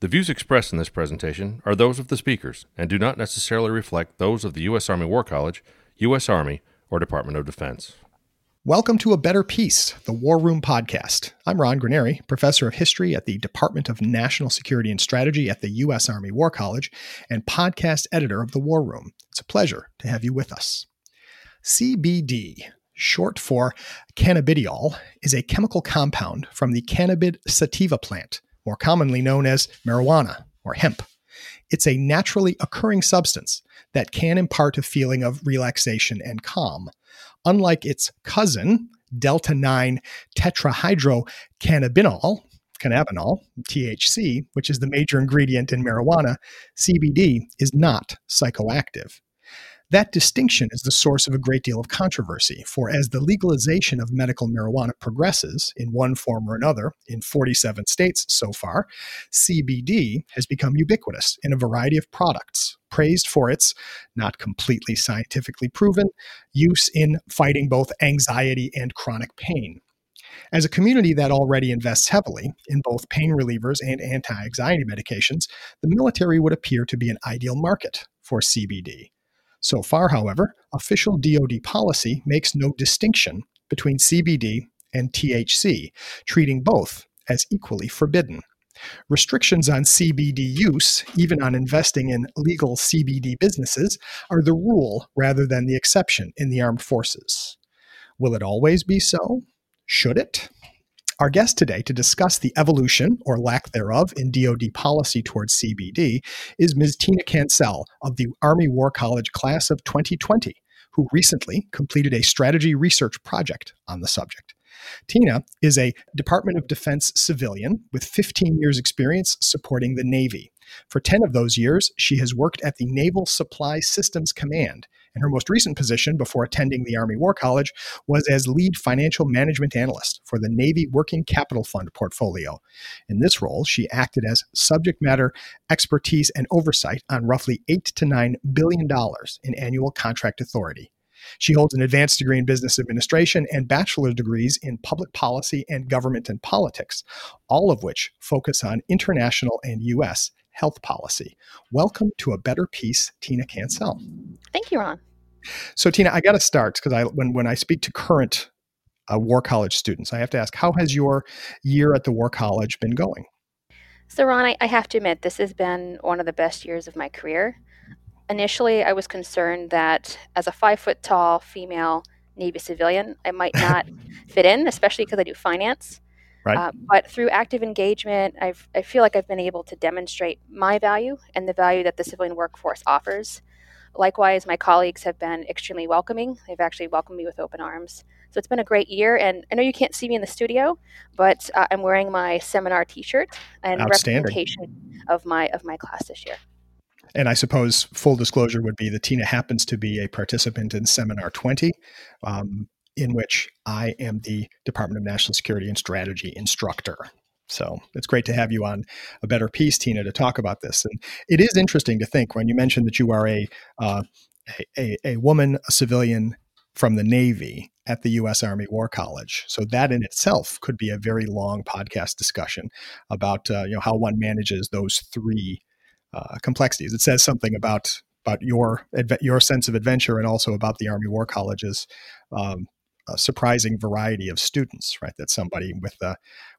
The views expressed in this presentation are those of the speakers and do not necessarily reflect those of the U.S. Army War College, U.S. Army, or Department of Defense. Welcome to A Better Peace, the War Room podcast. I'm Ron Granieri, professor of history at the Department of National Security and Strategy at the U.S. Army War College and podcast editor of The War Room. It's a pleasure to have you with us. CBD, short for cannabidiol, is a chemical compound from the cannabis sativa plant more commonly known as marijuana or hemp. It's a naturally occurring substance that can impart a feeling of relaxation and calm. Unlike its cousin, delta 9 tetrahydrocannabinol, cannabinol, THC, which is the major ingredient in marijuana, CBD is not psychoactive. That distinction is the source of a great deal of controversy, for as the legalization of medical marijuana progresses in one form or another in 47 states so far, CBD has become ubiquitous in a variety of products, praised for its not completely scientifically proven use in fighting both anxiety and chronic pain. As a community that already invests heavily in both pain relievers and anti anxiety medications, the military would appear to be an ideal market for CBD. So far, however, official DoD policy makes no distinction between CBD and THC, treating both as equally forbidden. Restrictions on CBD use, even on investing in legal CBD businesses, are the rule rather than the exception in the armed forces. Will it always be so? Should it? Our guest today to discuss the evolution or lack thereof in DoD policy towards CBD is Ms. Tina Cancel of the Army War College class of 2020, who recently completed a strategy research project on the subject. Tina is a Department of Defense civilian with 15 years' experience supporting the Navy. For 10 of those years, she has worked at the Naval Supply Systems Command and her most recent position before attending the Army War College was as lead financial management analyst for the Navy Working Capital Fund portfolio. In this role, she acted as subject matter expertise and oversight on roughly 8 to 9 billion dollars in annual contract authority. She holds an advanced degree in business administration and bachelor degrees in public policy and government and politics, all of which focus on international and U.S. health policy. Welcome to a better peace, Tina Cancel. Thank you, Ron. So, Tina, I got to start because I when when I speak to current uh, War College students, I have to ask, how has your year at the War College been going? So, Ron, I, I have to admit, this has been one of the best years of my career. Initially, I was concerned that as a five foot tall female Navy civilian, I might not fit in, especially because I do finance. Right. Uh, but through active engagement, I've, I feel like I've been able to demonstrate my value and the value that the civilian workforce offers. Likewise, my colleagues have been extremely welcoming. They've actually welcomed me with open arms. So it's been a great year. And I know you can't see me in the studio, but uh, I'm wearing my seminar T-shirt and representation of my of my class this year. And I suppose full disclosure would be that Tina happens to be a participant in Seminar 20, um, in which I am the Department of National Security and Strategy instructor. So it's great to have you on a better peace, Tina, to talk about this. And it is interesting to think when you mentioned that you are a uh, a, a woman, a civilian from the Navy at the U.S. Army War College. So that in itself could be a very long podcast discussion about uh, you know how one manages those three uh, complexities. It says something about about your your sense of adventure and also about the Army War College's um, surprising variety of students. Right, that somebody with uh,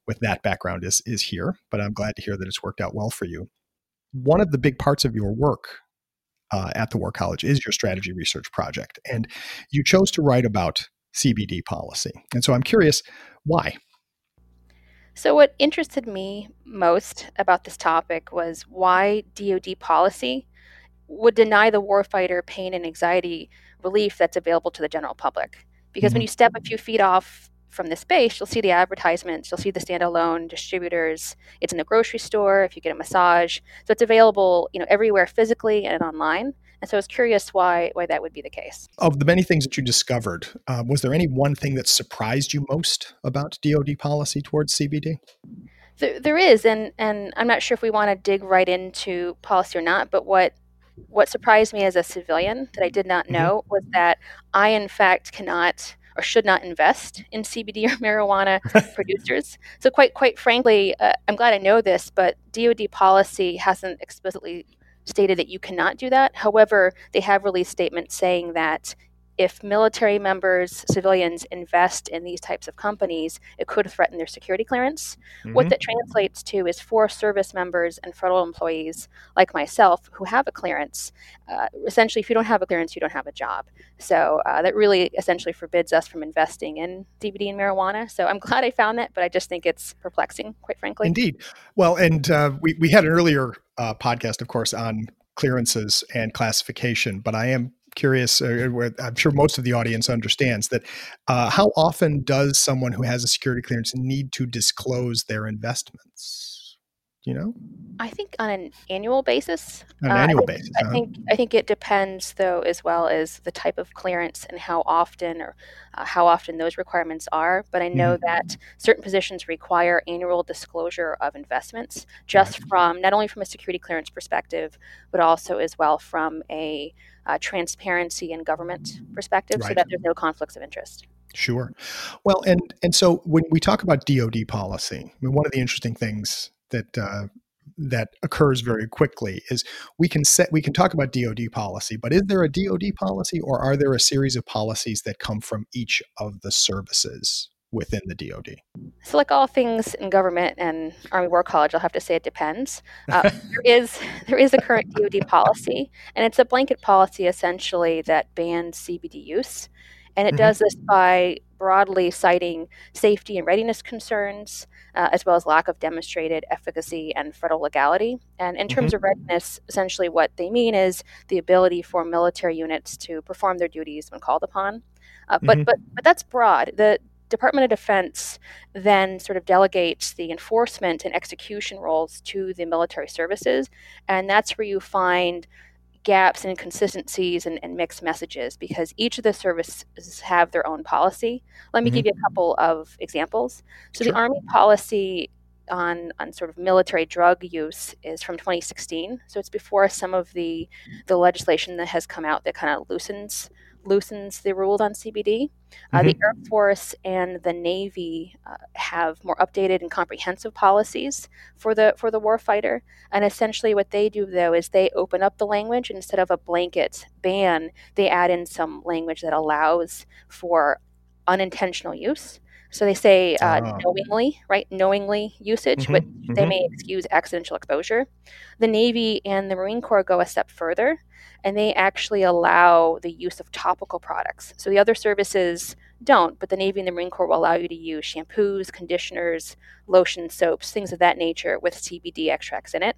with that background is is here. But I'm glad to hear that it's worked out well for you. One of the big parts of your work uh, at the War College is your strategy research project, and you chose to write about CBD policy. And so I'm curious why. So, what interested me most about this topic was why DoD policy would deny the warfighter pain and anxiety relief that's available to the general public. Because mm-hmm. when you step a few feet off from this space, you'll see the advertisements, you'll see the standalone distributors. It's in the grocery store if you get a massage. So it's available, you know, everywhere physically and online. And so I was curious why why that would be the case. Of the many things that you discovered, uh, was there any one thing that surprised you most about DoD policy towards CBD? There, there is, and and I'm not sure if we want to dig right into policy or not. But what what surprised me as a civilian that I did not mm-hmm. know mm-hmm. was that I, in fact, cannot or should not invest in CBD or marijuana producers. So, quite quite frankly, uh, I'm glad I know this, but DoD policy hasn't explicitly stated that you cannot do that. However, they have released statements saying that if military members, civilians invest in these types of companies, it could threaten their security clearance. Mm-hmm. What that translates to is for service members and federal employees like myself who have a clearance, uh, essentially, if you don't have a clearance, you don't have a job. So uh, that really essentially forbids us from investing in CBD and marijuana. So I'm glad I found that, but I just think it's perplexing, quite frankly. Indeed. Well, and uh, we, we had an earlier uh, podcast, of course, on clearances and classification, but I am curious, uh, I'm sure most of the audience understands that. Uh, how often does someone who has a security clearance need to disclose their investments? You know? I think on an annual basis. On an uh, annual I think, basis. I think I think it depends though as well as the type of clearance and how often or uh, how often those requirements are. But I know mm-hmm. that certain positions require annual disclosure of investments, just right. from not only from a security clearance perspective, but also as well from a uh, transparency and government perspective, right. so that there's no conflicts of interest. Sure. Well, and and so when we talk about DoD policy, I mean, one of the interesting things that uh, that occurs very quickly is we can set we can talk about DoD policy, but is there a DoD policy, or are there a series of policies that come from each of the services? within the DoD? So, like all things in government and Army War College, I'll have to say it depends. Uh, there is there is a current DoD policy, and it's a blanket policy essentially that bans CBD use, and it mm-hmm. does this by broadly citing safety and readiness concerns, uh, as well as lack of demonstrated efficacy and federal legality. And in terms mm-hmm. of readiness, essentially what they mean is the ability for military units to perform their duties when called upon. Uh, but mm-hmm. but but that's broad. The Department of Defense then sort of delegates the enforcement and execution roles to the military services, and that's where you find gaps and inconsistencies and, and mixed messages because each of the services have their own policy. Let me mm-hmm. give you a couple of examples. So sure. the Army policy on, on sort of military drug use is from 2016. So it's before some of the the legislation that has come out that kind of loosens loosens the rules on CBD. Uh, mm-hmm. The Air Force and the Navy uh, have more updated and comprehensive policies for the for the warfighter. And essentially, what they do though is they open up the language instead of a blanket ban. They add in some language that allows for unintentional use. So they say uh, oh. knowingly, right? Knowingly usage, mm-hmm. but mm-hmm. they may excuse accidental exposure. The Navy and the Marine Corps go a step further and they actually allow the use of topical products. So the other services don't, but the Navy and the Marine Corps will allow you to use shampoos, conditioners, lotion, soaps, things of that nature with CBD extracts in it.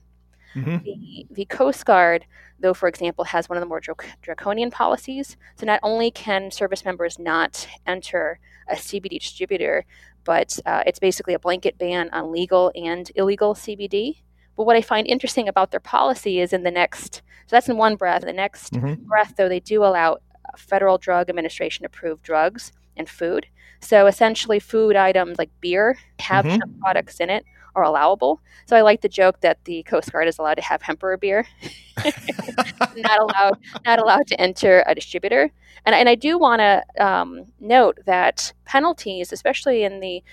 Mm-hmm. The, the Coast Guard, though, for example, has one of the more draconian policies. So not only can service members not enter a CBD distributor, but uh, it's basically a blanket ban on legal and illegal CBD. But what I find interesting about their policy is in the next, so that's in one breath. The next mm-hmm. breath, though, they do allow Federal Drug Administration approved drugs and food. So essentially, food items like beer have mm-hmm. products in it are allowable. So I like the joke that the Coast Guard is allowed to have hemper beer, not allowed not allowed to enter a distributor. And, and I do want to um, note that penalties, especially in the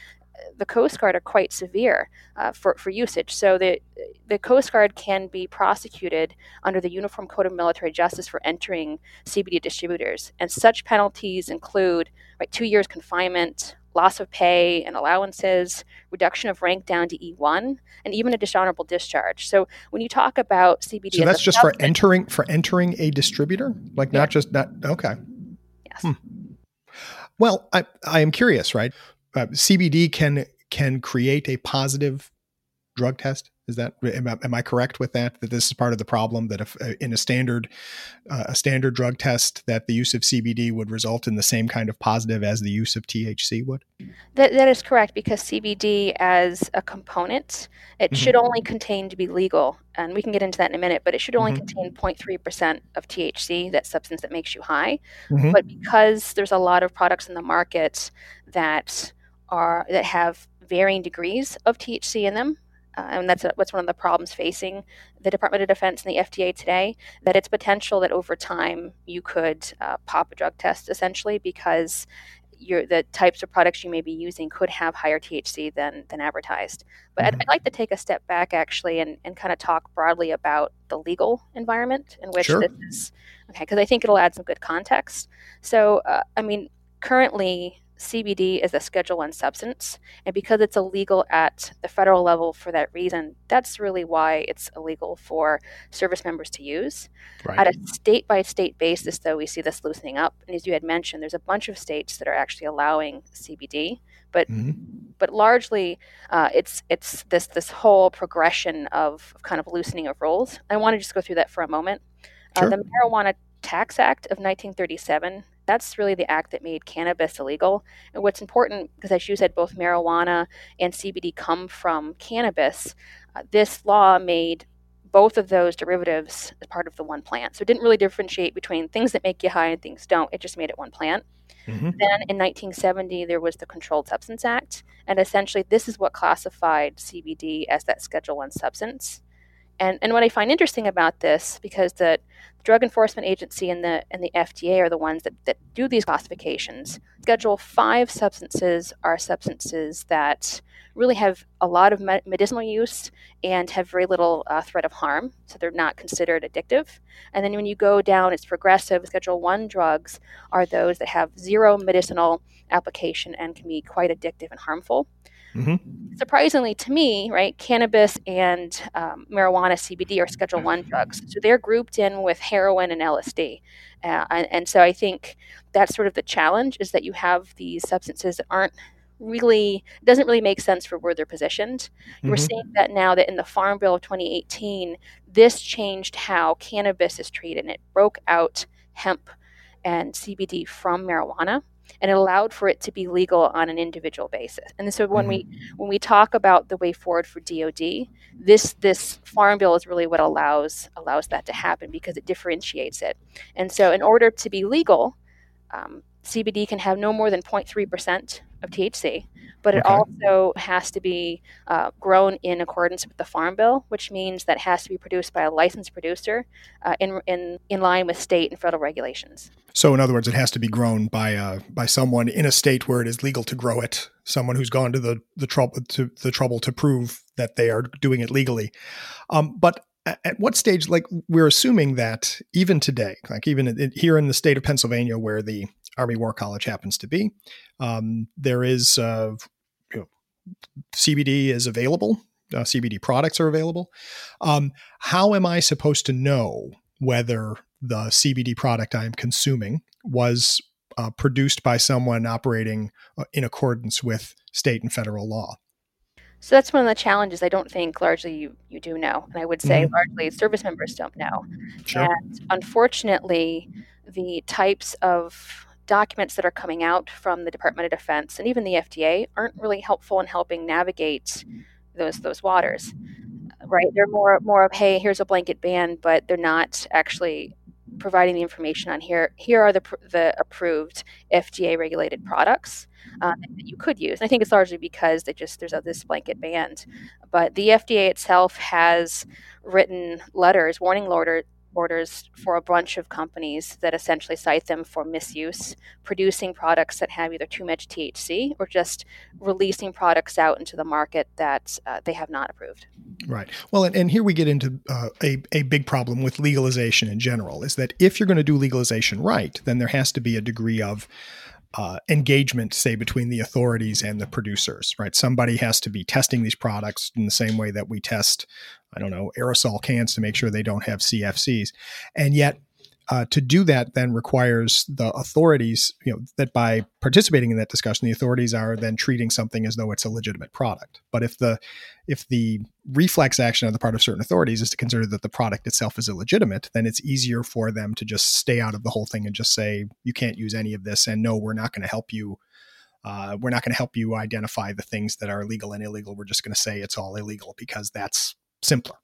the Coast Guard are quite severe uh, for, for usage. So the, the Coast Guard can be prosecuted under the Uniform Code of Military Justice for entering CBD distributors. And such penalties include right, two years confinement, loss of pay and allowances, reduction of rank down to E1, and even a dishonorable discharge. So when you talk about CBD, so that's just for entering for entering a distributor, like yeah. not just not okay. Yes. Hmm. Well, I I am curious, right? uh, CBD can can create a positive drug test. Is that am I, am I, correct with that? That this is part of the problem that if uh, in a standard uh, a standard drug test that the use of CBD would result in the same kind of positive as the use of THC would. That that is correct because CBD as a component it mm-hmm. should only contain to be legal, and we can get into that in a minute. But it should only mm-hmm. contain 0.3 percent of THC, that substance that makes you high. Mm-hmm. But because there's a lot of products in the market that are that have varying degrees of THC in them, uh, and that's what's one of the problems facing the Department of Defense and the FDA today. That it's potential that over time you could uh, pop a drug test essentially because your the types of products you may be using could have higher THC than than advertised. But mm-hmm. I'd, I'd, like to take a step back actually and, and kind of talk broadly about the legal environment in which sure. this is okay because I think it'll add some good context. So uh, I mean currently CBD is a Schedule One substance, and because it's illegal at the federal level for that reason, that's really why it's illegal for service members to use. Right. At a state by state basis, though, we see this loosening up, and as you had mentioned, there's a bunch of states that are actually allowing CBD, but mm-hmm. but largely uh, it's it's this this whole progression of, kind of loosening of rules. I want to just go through that for a moment. Uh, sure. Uh, the Marijuana Tax Act of 1937 that's really the act that made cannabis illegal. And what's important, because as you said, both marijuana and CBD come from cannabis, uh, this law made both of those derivatives as part of the one plant. So it didn't really differentiate between things that make you high and things don't. It just made it one plant. Mm-hmm. Then in 1970, there was the Controlled Substance Act, and essentially this is what classified CBD as that Schedule One substance. And and what I find interesting about this, because the Drug Enforcement Agency and the and the FDA are the ones that, that do these classifications. Schedule five substances are substances that really have a lot of medicinal use and have very little uh, threat of harm, so they're not considered addictive. And then when you go down, it's progressive. Schedule one drugs are those that have zero medicinal application and can be quite addictive and harmful. Mm-hmm. Surprisingly to me, right, cannabis and um, marijuana CBD are Schedule One drugs, so they're grouped in with heroin and LSD, uh, and, and so I think that's sort of the challenge is that you have these substances that aren't really doesn't really make sense for where they're positioned. Mm-hmm. We're seeing that now that in the Farm Bill of 2018, this changed how cannabis is treated, and it broke out hemp and CBD from marijuana and it allowed for it to be legal on an individual basis. And so when mm-hmm. we when we talk about the way forward for DoD, this this farm bill is really what allows allows that to happen because it differentiates it. And so in order to be legal, um, CBD can have no more than 0.3 percent of THC, but it okay. also has to be uh, grown in accordance with the Farm Bill, which means that it has to be produced by a licensed producer uh, in, in, in line with state and federal regulations. So, in other words, it has to be grown by uh, by someone in a state where it is legal to grow it. Someone who's gone to the the trouble to the trouble to prove that they are doing it legally. Um, but at what stage, like we're assuming that even today, like even in, here in the state of Pennsylvania, where the Army War College happens to be, um, there is uh, you know, CBD is available. Uh, CBD products are available. Um, how am I supposed to know whether the CBD product I am consuming was uh, produced by someone operating uh, in accordance with state and federal law? So that's one of the challenges I don't think largely you, you do know. And I would say mm-hmm. largely service members don't know. Sure. And unfortunately, the types of documents that are coming out from the Department of Defense and even the FDA aren't really helpful in helping navigate those those waters. Right? They're more more of hey, here's a blanket ban, but they're not actually providing the information on here. Here are the the approved FDA regulated products uh, that you could use. And I think it's largely because they just there's a, this blanket ban. But the FDA itself has written letters, warning letter, orders for a bunch of companies that essentially cite them for misuse, producing products that have either too much THC or just releasing products out into the market that uh, they have not approved. Right. Well, and, and here we get into uh, a, a big problem with legalization in general is that if you're going to do legalization right, then there has to be a degree of uh, engagement, say, between the authorities and the producers, right? Somebody has to be testing these products in the same way that we test, I don't know, aerosol cans to make sure they don't have CFCs. And yet, uh, to do that then requires the authorities, you know, that by participating in that discussion, the authorities are then treating something as though it's a legitimate product. But if the if the reflex action on the part of certain authorities is to consider that the product itself is illegitimate, then it's easier for them to just stay out of the whole thing and just say you can't use any of this, and no, we're not going to help you. Uh, we're not going to help you identify the things that are legal and illegal. We're just going to say it's all illegal because that's simpler.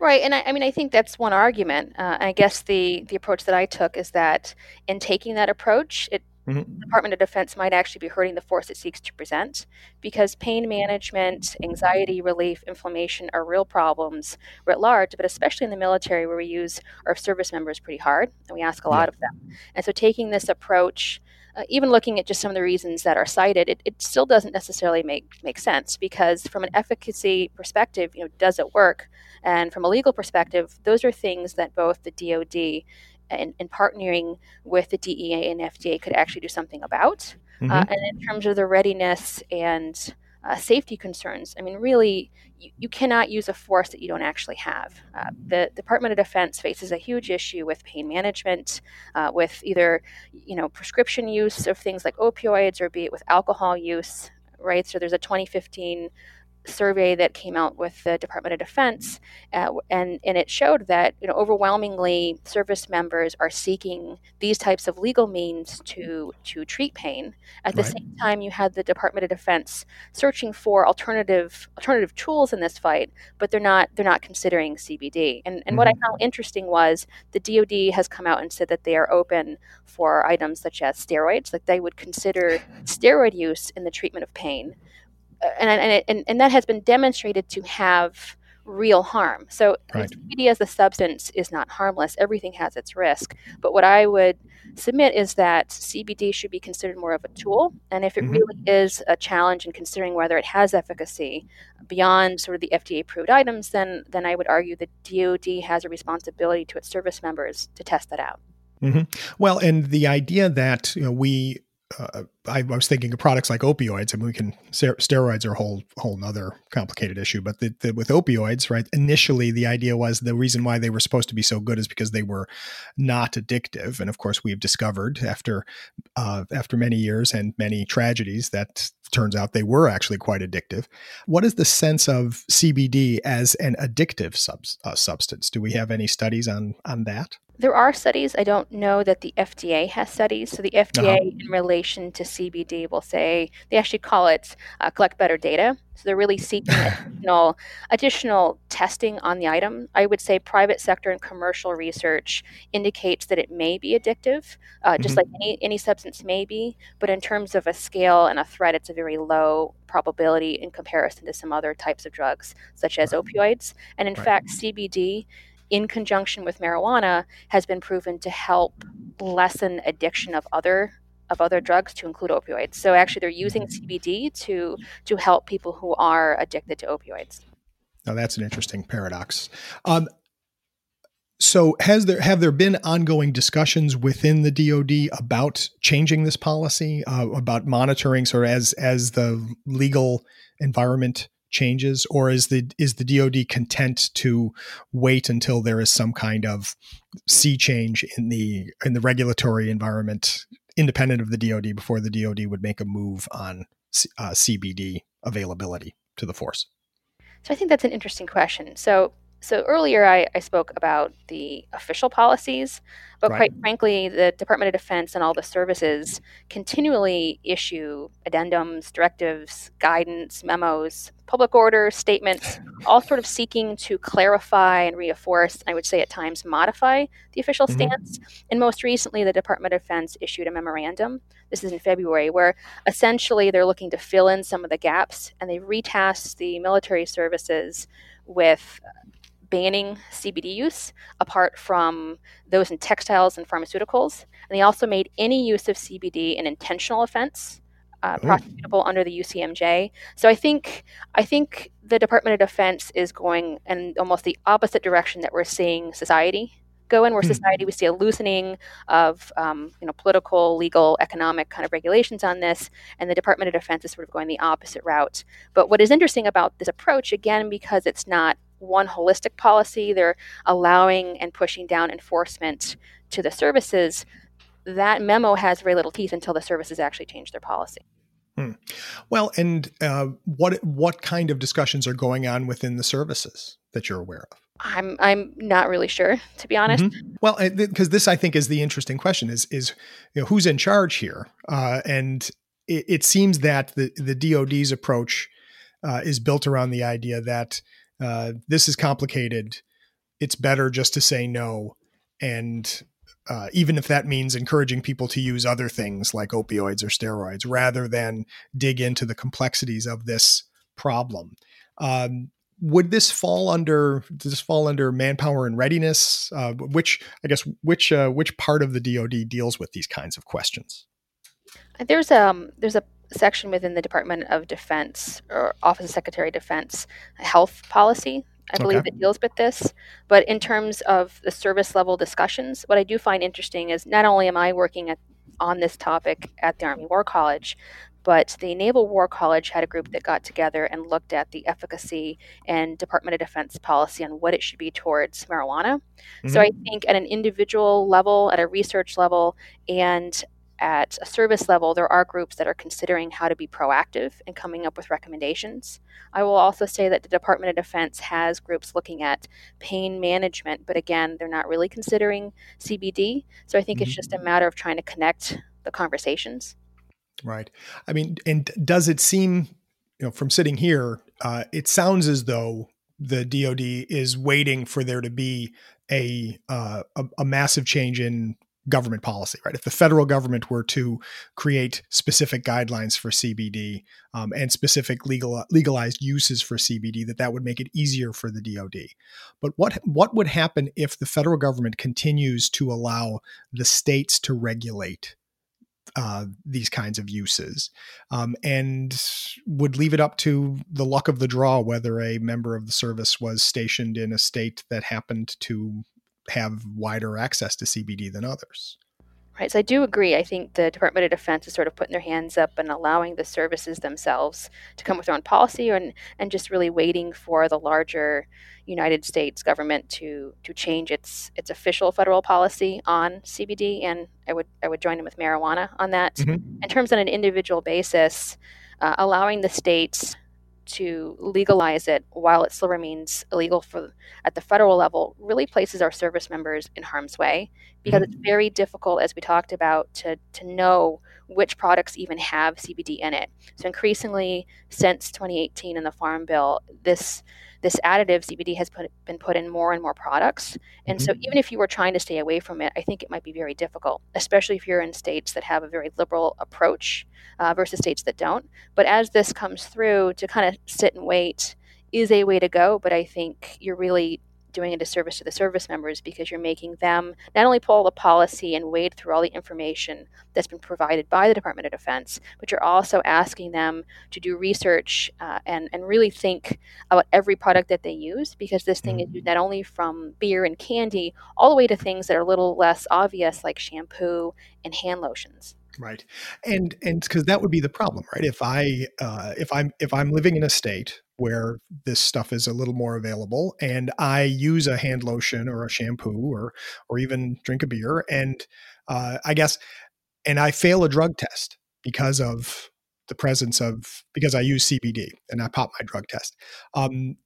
Right, and I, I, mean, I think that's one argument. Uh, I guess the the approach that I took is that in taking that approach, it mm-hmm. the Department of Defense might actually be hurting the force it seeks to present, because pain management, anxiety relief, inflammation are real problems writ large, but especially in the military where we use our service members pretty hard and we ask a lot yeah. of them. And so, taking this approach uh, even looking at just some of the reasons that are cited, it, it still doesn't necessarily make make sense because from an efficacy perspective, you know, does it work? And from a legal perspective, those are things that both the DoD and, and partnering with the DEA and FDA could actually do something about. Uh, mm-hmm. Uh, and in terms of the readiness and uh, safety concerns. I mean, really, you, you, cannot use a force that you don't actually have. Uh, the Department of Defense faces a huge issue with pain management, uh, with either, you know, prescription use of things like opioids, or be it with alcohol use. Right. So there's a 2015 survey that came out with the Department of Defense, uh, and and it showed that you know overwhelmingly service members are seeking these types of legal means to to treat pain. At the right. same time, you had the Department of Defense searching for alternative alternative tools in this fight, but they're not they're not considering CBD. And and mm-hmm. what I mm-hmm. found interesting was the DoD has come out and said that they are open for items such as steroids, like they would consider steroid use in the treatment of pain and and, and and that has been demonstrated to have real harm. So right. CBD as a substance is not harmless. Everything has its risk. But what I would submit is that CBD should be considered more of a tool. And if it mm-hmm. really is a challenge in considering whether it has efficacy beyond sort of the FDA approved items, then then I would argue that DoD has a responsibility to its service members to test that out. Mm-hmm. Well, and the idea that you know, we uh, I, was thinking of products like opioids, I and mean, we can steroids are a whole whole other complicated issue. But the, the, with opioids, right? Initially, the idea was the reason why they were supposed to be so good is because they were not addictive, and of course, we've discovered after uh, after many years and many tragedies that turns out they were actually quite addictive. What is the sense of CBD as an addictive sub, uh, substance? Do we have any studies on on that? There are studies. I don't know that the FDA has studies. So the FDA, uh-huh. in relation to CBD, will say they actually call it uh, collect better data. So they're really seeking additional, additional testing on the item. I would say private sector and commercial research indicates that it may be addictive, uh, just mm-hmm. like any, any substance may be. But in terms of a scale and a threat, it's a very low probability in comparison to some other types of drugs, such as opioids. And in right. fact, CBD in conjunction with marijuana has been proven to help lessen addiction of other of other drugs to include opioids. So actually they're using CBD to to help people who are addicted to opioids. Now that's an interesting paradox. Um, so has there have there been ongoing discussions within the DoD about changing this policy, uh, about monitoring, sort of as as the legal environment changes, or is the is the DoD content to wait until there is some kind of sea change in the in the regulatory environment, independent of the DoD, before the DoD would make a move on uh, CBD availability to the force? So I think that's an interesting question. So so earlier I, I, spoke about the official policies, but right. quite frankly, the Department of Defense and all the services continually issue addendums, directives, guidance, memos, public orders, statements, all sort of seeking to clarify and reinforce, I would say at times modify the official mm-hmm. stance. And most recently, the Department of Defense issued a memorandum. This is in February, where essentially they're looking to fill in some of the gaps and they retasked the military services with banning CBD use apart from those in textiles and pharmaceuticals. And they also made any use of CBD an intentional offense, uh, prosecutable under the UCMJ. So I think I think the Department of Defense is going in almost the opposite direction that we're seeing society go in, where hmm. society we see a loosening of um, you know political, legal, economic kind of regulations on this, and the Department of Defense is sort of going the opposite route. But what is interesting about this approach, again, because it's not one holistic policy. They're allowing and pushing down enforcement to the services, that memo has very little teeth until the services actually change their policy. Hmm. Well, and uh, what what kind of discussions are going on within the services that you're aware of? I'm I'm not really sure, to be honest. Mm-hmm. Well, because this I think is the interesting question: is is you know, who's in charge here? Uh, and it, it, seems that the the DoD's approach uh, is built around the idea that uh, this is complicated. It's better just to say no, and uh, even if that means encouraging people to use other things like opioids or steroids rather than dig into the complexities of this problem. Um, would this fall under does this fall under manpower and readiness? Uh, which I guess which uh, which part of the DoD deals with these kinds of questions? There's um there's a section within the Department of Defense or Office of Secretary of Defense health policy I believe okay. that deals with this. But in terms of the service level discussions, what I do find interesting is not only am I working at, on this topic at the Army War College, but the Naval War College had a group that got together and looked at the efficacy and Department of Defense policy on what it should be towards marijuana. Mm-hmm. So I think at an individual level, at a research level, and at a service level, there are groups that are considering how to be proactive and coming up with recommendations. I will also say that the Department of Defense has groups looking at pain management, but again, they're not really considering CBD. So I think mm-hmm. it's just a mm-hmm. matter of trying to connect the conversations. Right. I mean, and does it seem, you know, from sitting here, uh, it sounds as though the DoD is waiting for there to be a, uh, a, a massive change in government policy, right? If the federal government were to create specific guidelines for CBD um, and specific legal legalized uses for CBD, that that would make it easier for the DoD. But what what would happen if the federal government continues to allow the states to regulate uh, these kinds of uses um, and would leave it up to the luck of the draw whether a member of the service was stationed in a state that happened to have wider access to CBD than others. Right. So I do agree. I think the Department of Defense is sort of putting their hands up and allowing the services themselves to come with their own policy and, and just really waiting for the larger United States government to to change its its official federal policy on CBD. And I would I would join them with marijuana on that. Mm-hmm. In terms on an individual basis, uh, allowing the states to legalize it while it still remains illegal for at the federal level really places our service members in harm's way because mm-hmm. it's very difficult as we talked about to to know which products even have CBD in it. So increasingly since 2018 in the farm bill this this additive CBD has put, been put in more and more products. And mm-hmm. so, even if you were trying to stay away from it, I think it might be very difficult, especially if you're in states that have a very liberal approach uh, versus states that don't. But as this comes through, to kind of sit and wait is a way to go. But I think you're really doing a disservice to the service members because you're making them not only pull the policy and wade through all the information that's been provided by the Department of Defense, but you're also asking them to do research uh, and, and really think about every product that they use because this thing mm-hmm. is not only from beer and candy all the way to things that are a little less obvious like shampoo and hand lotions right. And and because that would be the problem right? If i uh, if i'm if i'm living in a state where this stuff is a little more available and i use a hand lotion or a shampoo or or even drink a beer and uh, i guess and i fail a drug test because of the presence of because i use cbd and i pop my drug test um,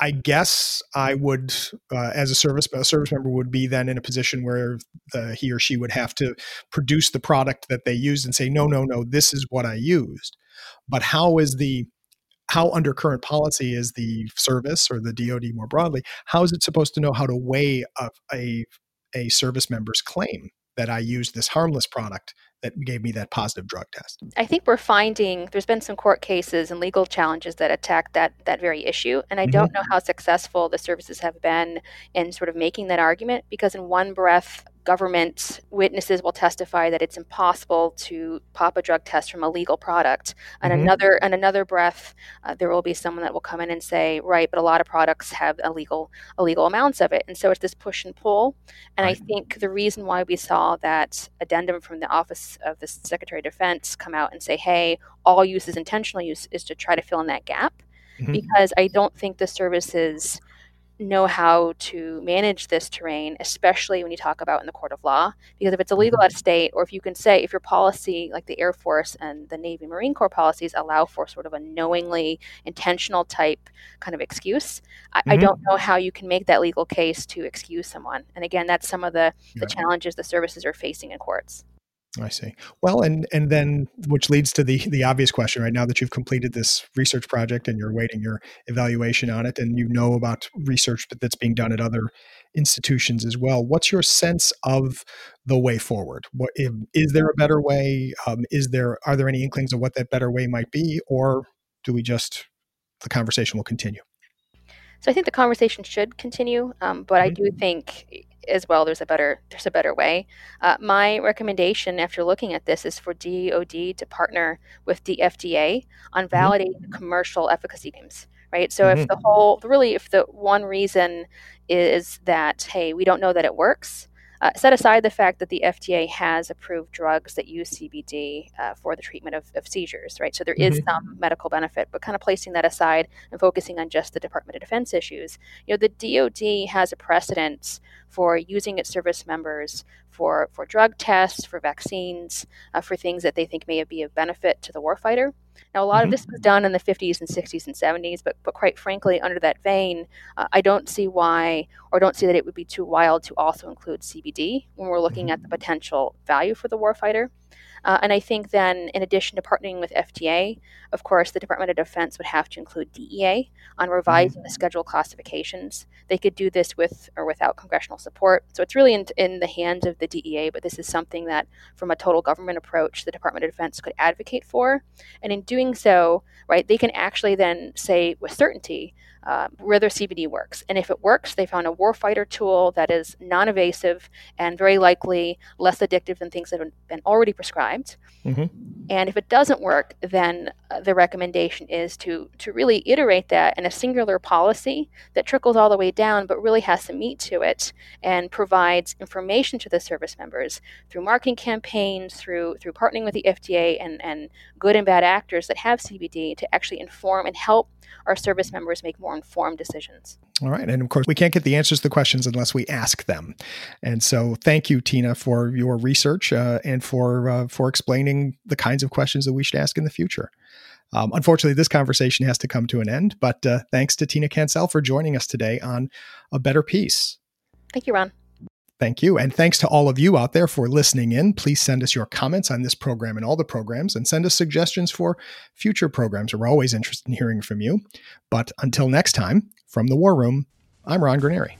I guess I would, uh, as a service a service member, would be then in a position where the, he or she would have to produce the product that they used and say, no, no, no, this is what I used. But how is the how under current policy is the service or the DoD more broadly, how is it supposed to know how to weigh a, a, a service member's claim that I used this harmless product that gave me that positive drug test. I think we're finding there's been some court cases and legal challenges that attack that that very issue, and I mm-hmm. don't know how successful the services have been in sort of making that argument because in one breath government witnesses will testify that it's impossible to pop a drug test from a legal product. And mm-hmm. another, and another breath, uh, there will be someone that will come in and say, right, but a lot of products have illegal, illegal amounts of it. And so it's this push and pull. And right. I think the reason why we saw that addendum from the Office of the Secretary of Defense come out and say, hey, all use is intentional use is to try to fill in that gap. Mm-hmm. Because I don't think the services know how to manage this terrain, especially when you talk about in the court of law. Because if it's illegal at state, or if you can say, if your policy, like the Air Force and the Navy Marine Corps policies, allow for sort of a knowingly intentional type kind of excuse, I, mm-hmm. I don't know how you can make that legal case to excuse someone. And again, that's some of the, the challenges the services are facing in courts. I see. Well, and and then which leads to the the obvious question right now that you've completed this research project and you're waiting your evaluation on it and you know about research that's being done at other institutions as well. What's your sense of the way forward? What is there a better way? Um, is there are there any inklings of what that better way might be, or do we just the conversation will continue? So I think the conversation should continue, um, but mm-hmm. I do think as well there's a better there's a better way uh, my recommendation after looking at this is for dod to partner with the fda on mm-hmm. validating mm-hmm. commercial efficacy claims right so mm-hmm. if the whole really if the one reason is that hey we don't know that it works uh, set aside the fact that the FDA has approved drugs that use CBD uh, for the treatment of, of, seizures, right? So there is mm-hmm. some medical benefit, but kind of placing that aside and focusing on just the Department of Defense issues. You know, the DoD has a precedence for using its service members for, for drug tests, for vaccines, uh, for things that they think may be of benefit to the warfighter. Now, a lot mm-hmm. of this was done in the 50s and 60s and 70s, but, but quite frankly, under that vein, uh, I don't see why, or don't see that it would be too wild to also include CBD when we're looking mm-hmm. at the potential value for the warfighter. Uh, and I think then, in addition to partnering with FDA, of course, the Department of Defense would have to include DEA on revising mm-hmm. the schedule classifications. They could do this with or without congressional support. So it's really in, in the hands of the DEA, but this is something that, from a total government approach, the Department of Defense could advocate for. And in doing so, right, they can actually then say with certainty uh, whether CBD works. And if it works, they found a warfighter tool that is non invasive and very likely less addictive than things that have been already prescribed. Mm-hmm. And if it doesn't work, then uh, the recommendation is to, to really iterate that in a singular policy that trickles all the way down, but really has some meat to it and provides information to the service members through marketing campaigns, through, through partnering with the FDA and, and good and bad actors that have CBD to actually inform and help our service members make more informed decisions. All right. And of course, we can't get the answers to the questions unless we ask them. And so thank you, Tina, for your research uh, and for, uh, for explaining the kinds of questions that we should ask in the future. Um, unfortunately, this conversation has to come to an end, but uh, thanks to Tina Cancel for joining us today on A Better Peace. Thank you, Ron. Thank you. And thanks to all of you out there for listening in. Please send us your comments on this program and all the programs and send us suggestions for future programs. We're always interested in hearing from you. But until next time, from the War Room, I'm Ron Granieri.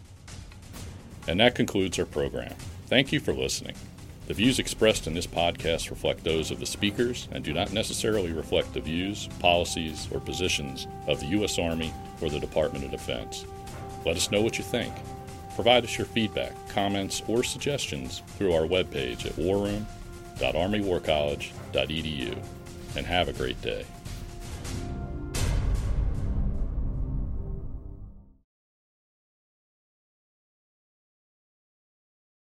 And that concludes our program. Thank you for listening. The views expressed in this podcast reflect those of the speakers and do not necessarily reflect the views, policies, or positions of the U.S. Army or the Department of Defense. Let us know what you think. Provide us your feedback, comments, or suggestions through our webpage at warroom.armywarcollege.edu and have a great day.